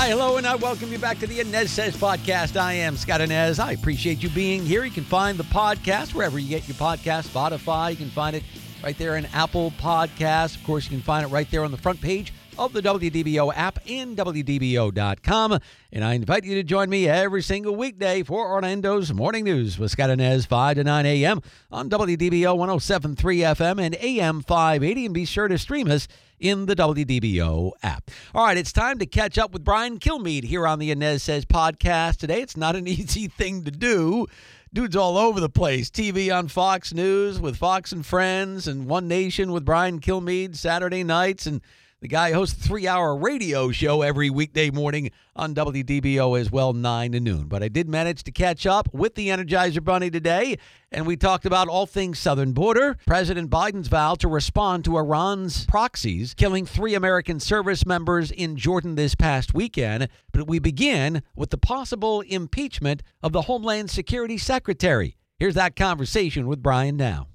Hi, hello, and I welcome you back to the Anez Sez podcast. I am Scott Anez. I appreciate you being here. You can find the podcast wherever you get your podcast, Spotify. You can find it right there in Apple Podcasts. Of course, you can find it right there on the front page of the WDBO app and WDBO.com. And I invite you to join me every single weekday for Orlando's Morning News with Scott Anez, 5 to 9 a.m. on WDBO 1073 FM and AM 580. And be sure to stream us in the WDBO app. All right, it's time to catch up with Brian Kilmeade here on the Anez Sez podcast today. It's not an easy thing to do. Dude's all over the place. TV on Fox News with Fox and Friends and One Nation with Brian Kilmeade Saturday nights and the guy hosts a three hour radio show every weekday morning on WDBO as well, 9 to noon. But I did manage to catch up with the Energizer Bunny today, and we talked about all things southern border, President Biden's vow to respond to Iran's proxies, killing three American service members in Jordan this past weekend. But we begin with the possible impeachment of the Homeland Security Secretary. Here's that conversation with Brian now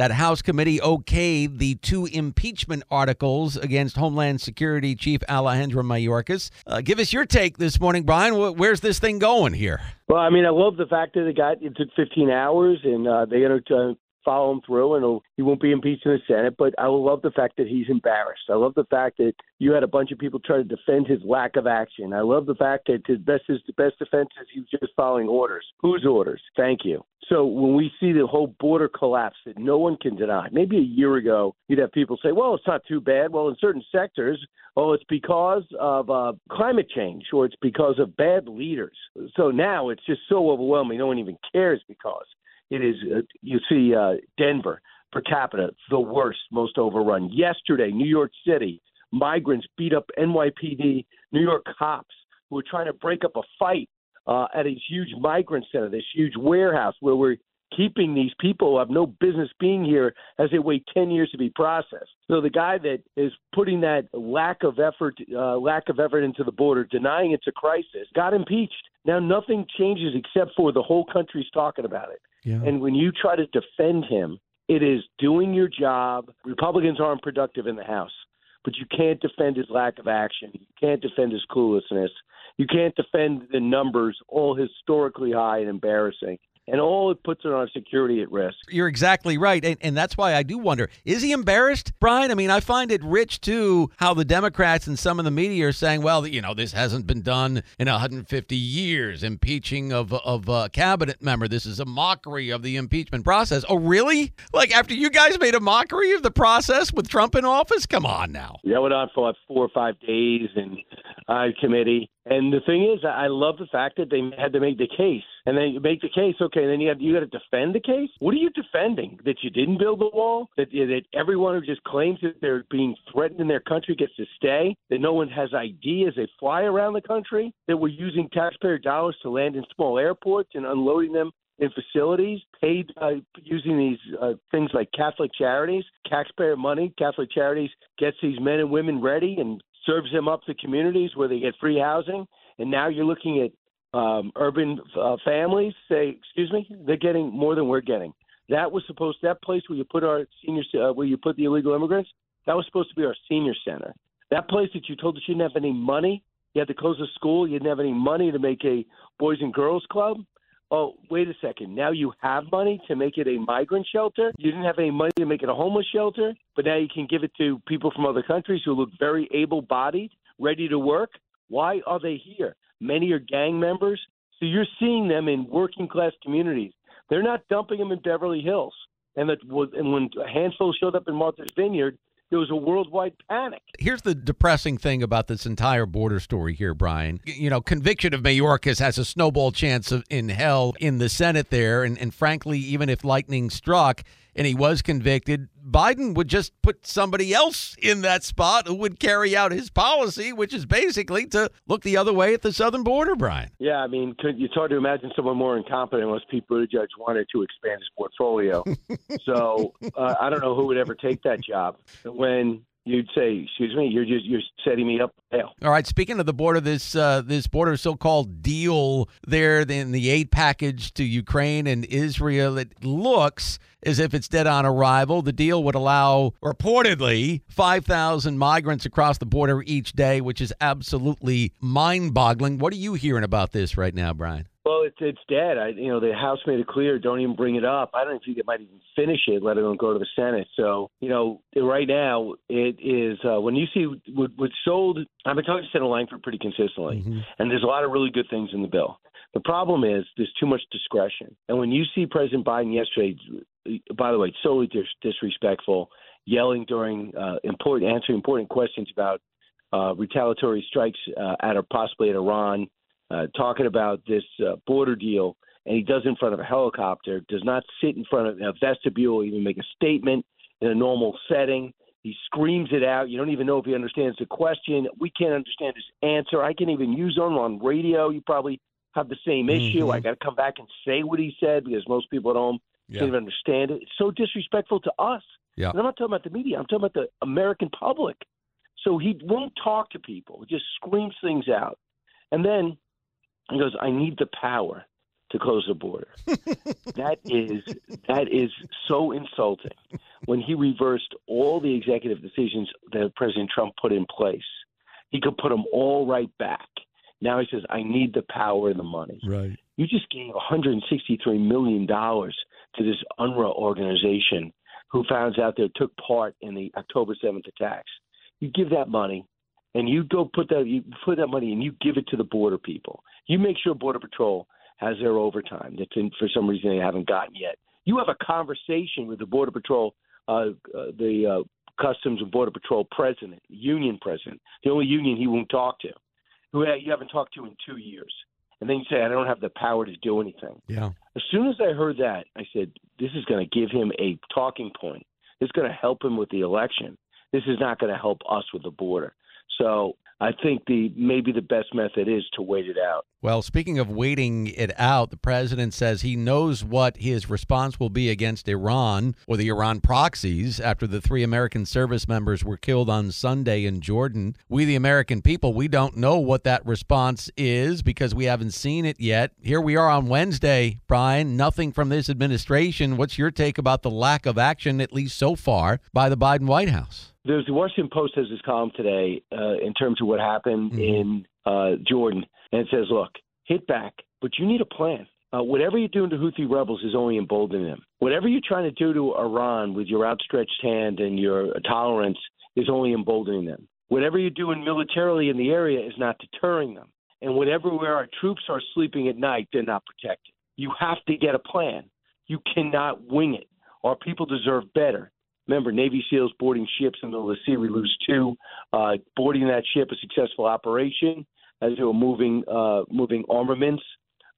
that House committee okayed the two impeachment articles against Homeland Security Chief Alejandro Mayorkas. Uh, give us your take this morning, Brian. Where's this thing going here? Well, I mean, I love the fact that it got it took 15 hours and uh, they got to follow him through, and he won't be impeached in the Senate. But I love the fact that he's embarrassed. I love the fact that you had a bunch of people try to defend his lack of action. I love the fact that his best his best defense is he was just following orders. Whose orders? Thank you. So when we see the whole border collapse that no one can deny, maybe a year ago you'd have people say, "Well, it's not too bad." Well, in certain sectors, oh, it's because of uh, climate change or it's because of bad leaders. So now it's just so overwhelming, no one even cares because it is. Uh, you see uh, Denver per capita, the worst, most overrun. Yesterday, New York City, migrants beat up NYPD, New York cops who were trying to break up a fight uh, at a huge migrant center, this huge warehouse where we're keeping these people who have no business being here as they wait 10 years to be processed. So the guy that is putting that lack of effort, uh, lack of effort into the border, denying it's a crisis, got impeached. Now nothing changes except for the whole country's talking about it. Yeah. And when you try to defend him, it is doing your job. Republicans aren't productive in the House, but you can't defend his lack of action. You can't defend his cluelessness. You can't defend the numbers, all historically high and embarrassing and all it puts our security at risk. You're exactly right. And, and that's why I do wonder is he embarrassed, Brian? I mean, I find it rich, too, how the Democrats and some of the media are saying, well, you know, this hasn't been done in 150 years, impeaching of, of a cabinet member. This is a mockery of the impeachment process. Oh, really? Like, after you guys made a mockery of the process with Trump in office? Come on now. That went on for like four or five days in uh, committee. And the thing is, I love the fact that they had to make the case, and then you make the case. Okay, then you have you got to defend the case. What are you defending? That you didn't build the wall? That that everyone who just claims that they're being threatened in their country gets to stay? That no one has ID as they fly around the country? That we're using taxpayer dollars to land in small airports and unloading them in facilities paid uh, using these uh, things like Catholic charities, taxpayer money. Catholic charities gets these men and women ready and serves them up to communities where they get free housing. And now you're looking at um, urban uh, families say, excuse me, they're getting more than we're getting. That was supposed that place where you put our seniors, uh, where you put the illegal immigrants. That was supposed to be our senior center. That place that you told us you didn't have any money, you had to close the school, you didn't have any money to make a boys and girls club. Oh, wait a second. Now you have money to make it a migrant shelter. You didn't have any money to make it a homeless shelter, but now you can give it to people from other countries who look very able bodied, ready to work. Why are they here? Many are gang members. So you're seeing them in working class communities They're not dumping them in Beverly Hills. And that and when a handful showed up in Martha's Vineyard, there was a worldwide panic. Here's the depressing thing about this entire border story here, Brian. You know, conviction of Mayorkas has a snowball chance of, in hell in the Senate there. And, and frankly, even if lightning struck, and he was convicted, Biden would just put somebody else in that spot who would carry out his policy, which is basically to look the other way at the southern border, Brian. Yeah, I mean, it's hard to imagine someone more incompetent unless Pete Buttigieg wanted to expand his portfolio. so uh, I don't know who would ever take that job. When you'd say, "Excuse me, you're just you're setting me up." Hell. All right. Speaking of the border, this uh, this border so-called deal there in the aid package to Ukraine and Israel, it looks as if it's dead on arrival. The deal would allow reportedly 5,000 migrants across the border each day, which is absolutely mind-boggling. What are you hearing about this right now, Brian? Well, it's it's dead. I, you know, the House made it clear don't even bring it up. I don't think it might even finish it, let alone go to the Senate. So, you know, right now it is uh, when you see what, what's sold. I've been talking to Senator Lankford pretty consistently, mm-hmm. and there's a lot of really good things in the bill. The problem is there's too much discretion, and when you see President Biden yesterday, by the way, solely dis- disrespectful, yelling during uh, important answering important questions about uh, retaliatory strikes uh, at or possibly at Iran uh, talking about this uh, border deal, and he does it in front of a helicopter, does not sit in front of a vestibule, even make a statement in a normal setting. He screams it out. You don't even know if he understands the question. We can't understand his answer. I can't even use him on radio. You probably have the same issue. Mm-hmm. I got to come back and say what he said because most people at home yeah. can't even understand it. It's so disrespectful to us. Yeah. And I'm not talking about the media. I'm talking about the American public. So he won't talk to people. He just screams things out. And then he goes, I need the power to close the border. that is that is so insulting. When he reversed all the executive decisions that President Trump put in place, he could put them all right back. Now he says, I need the power and the money. Right. You just gave $163 million to this UNRWA organization who found out there took part in the October 7th attacks. You give that money and you go put that you put that money and you give it to the border people. You make sure Border Patrol has their overtime that for some reason they haven't gotten yet. You have a conversation with the Border Patrol, uh, uh, the uh, Customs and Border Patrol president, union president, the only union he won't talk to, who you haven't talked to in two years. And then you say, I don't have the power to do anything. Yeah. As soon as I heard that, I said, this is going to give him a talking point. This is going to help him with the election. This is not going to help us with the border. So I think the maybe the best method is to wait it out. Well, speaking of waiting it out, the president says he knows what his response will be against Iran or the Iran proxies after the three American service members were killed on Sunday in Jordan. We, the American people, we don't know what that response is because we haven't seen it yet. Here we are on Wednesday, Brian. Nothing from this administration. What's your take about the lack of action, at least so far, by the Biden White House? There's the Washington Post has this column today uh, in terms of what happened mm-hmm. in uh, Jordan, and it says, "Look, hit back, but you need a plan. Uh, whatever you're doing to Houthi rebels is only emboldening them. Whatever you're trying to do to Iran with your outstretched hand and your tolerance is only emboldening them. Whatever you're doing militarily in the area is not deterring them. And whatever where our troops are sleeping at night, they're not protected. You have to get a plan. You cannot wing it. Our people deserve better. Remember, Navy SEALs boarding ships of the sea. We lose two. Uh, boarding that ship, a successful operation as they were moving uh, moving armaments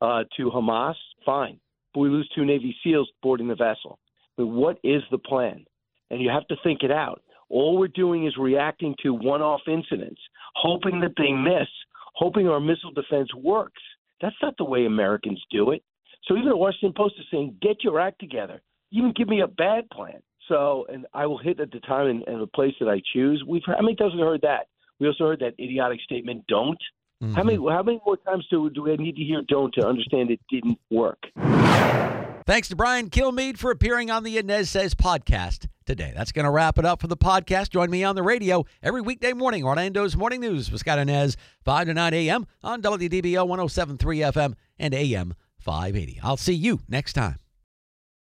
uh, to Hamas. Fine, but we lose two Navy SEALs boarding the vessel. But what is the plan? And you have to think it out. All we're doing is reacting to one-off incidents, hoping that they miss, hoping our missile defense works. That's not the way Americans do it. So even the Washington Post is saying, "Get your act together." Even give me a bad plan. So, and I will hit at the time and, and the place that I choose. We've heard, how many times have we heard that? We also heard that idiotic statement, "Don't." Mm-hmm. How many how many more times do do we need to hear "Don't" to understand it didn't work? Thanks to Brian Kilmeade for appearing on the Anez Sez podcast today. That's going to wrap it up for the podcast. Join me on the radio every weekday morning, Orlando's Morning News with Scott Anez, 5 to 9 a.m. on WDBO 107.3 FM and AM 580. I'll see you next time.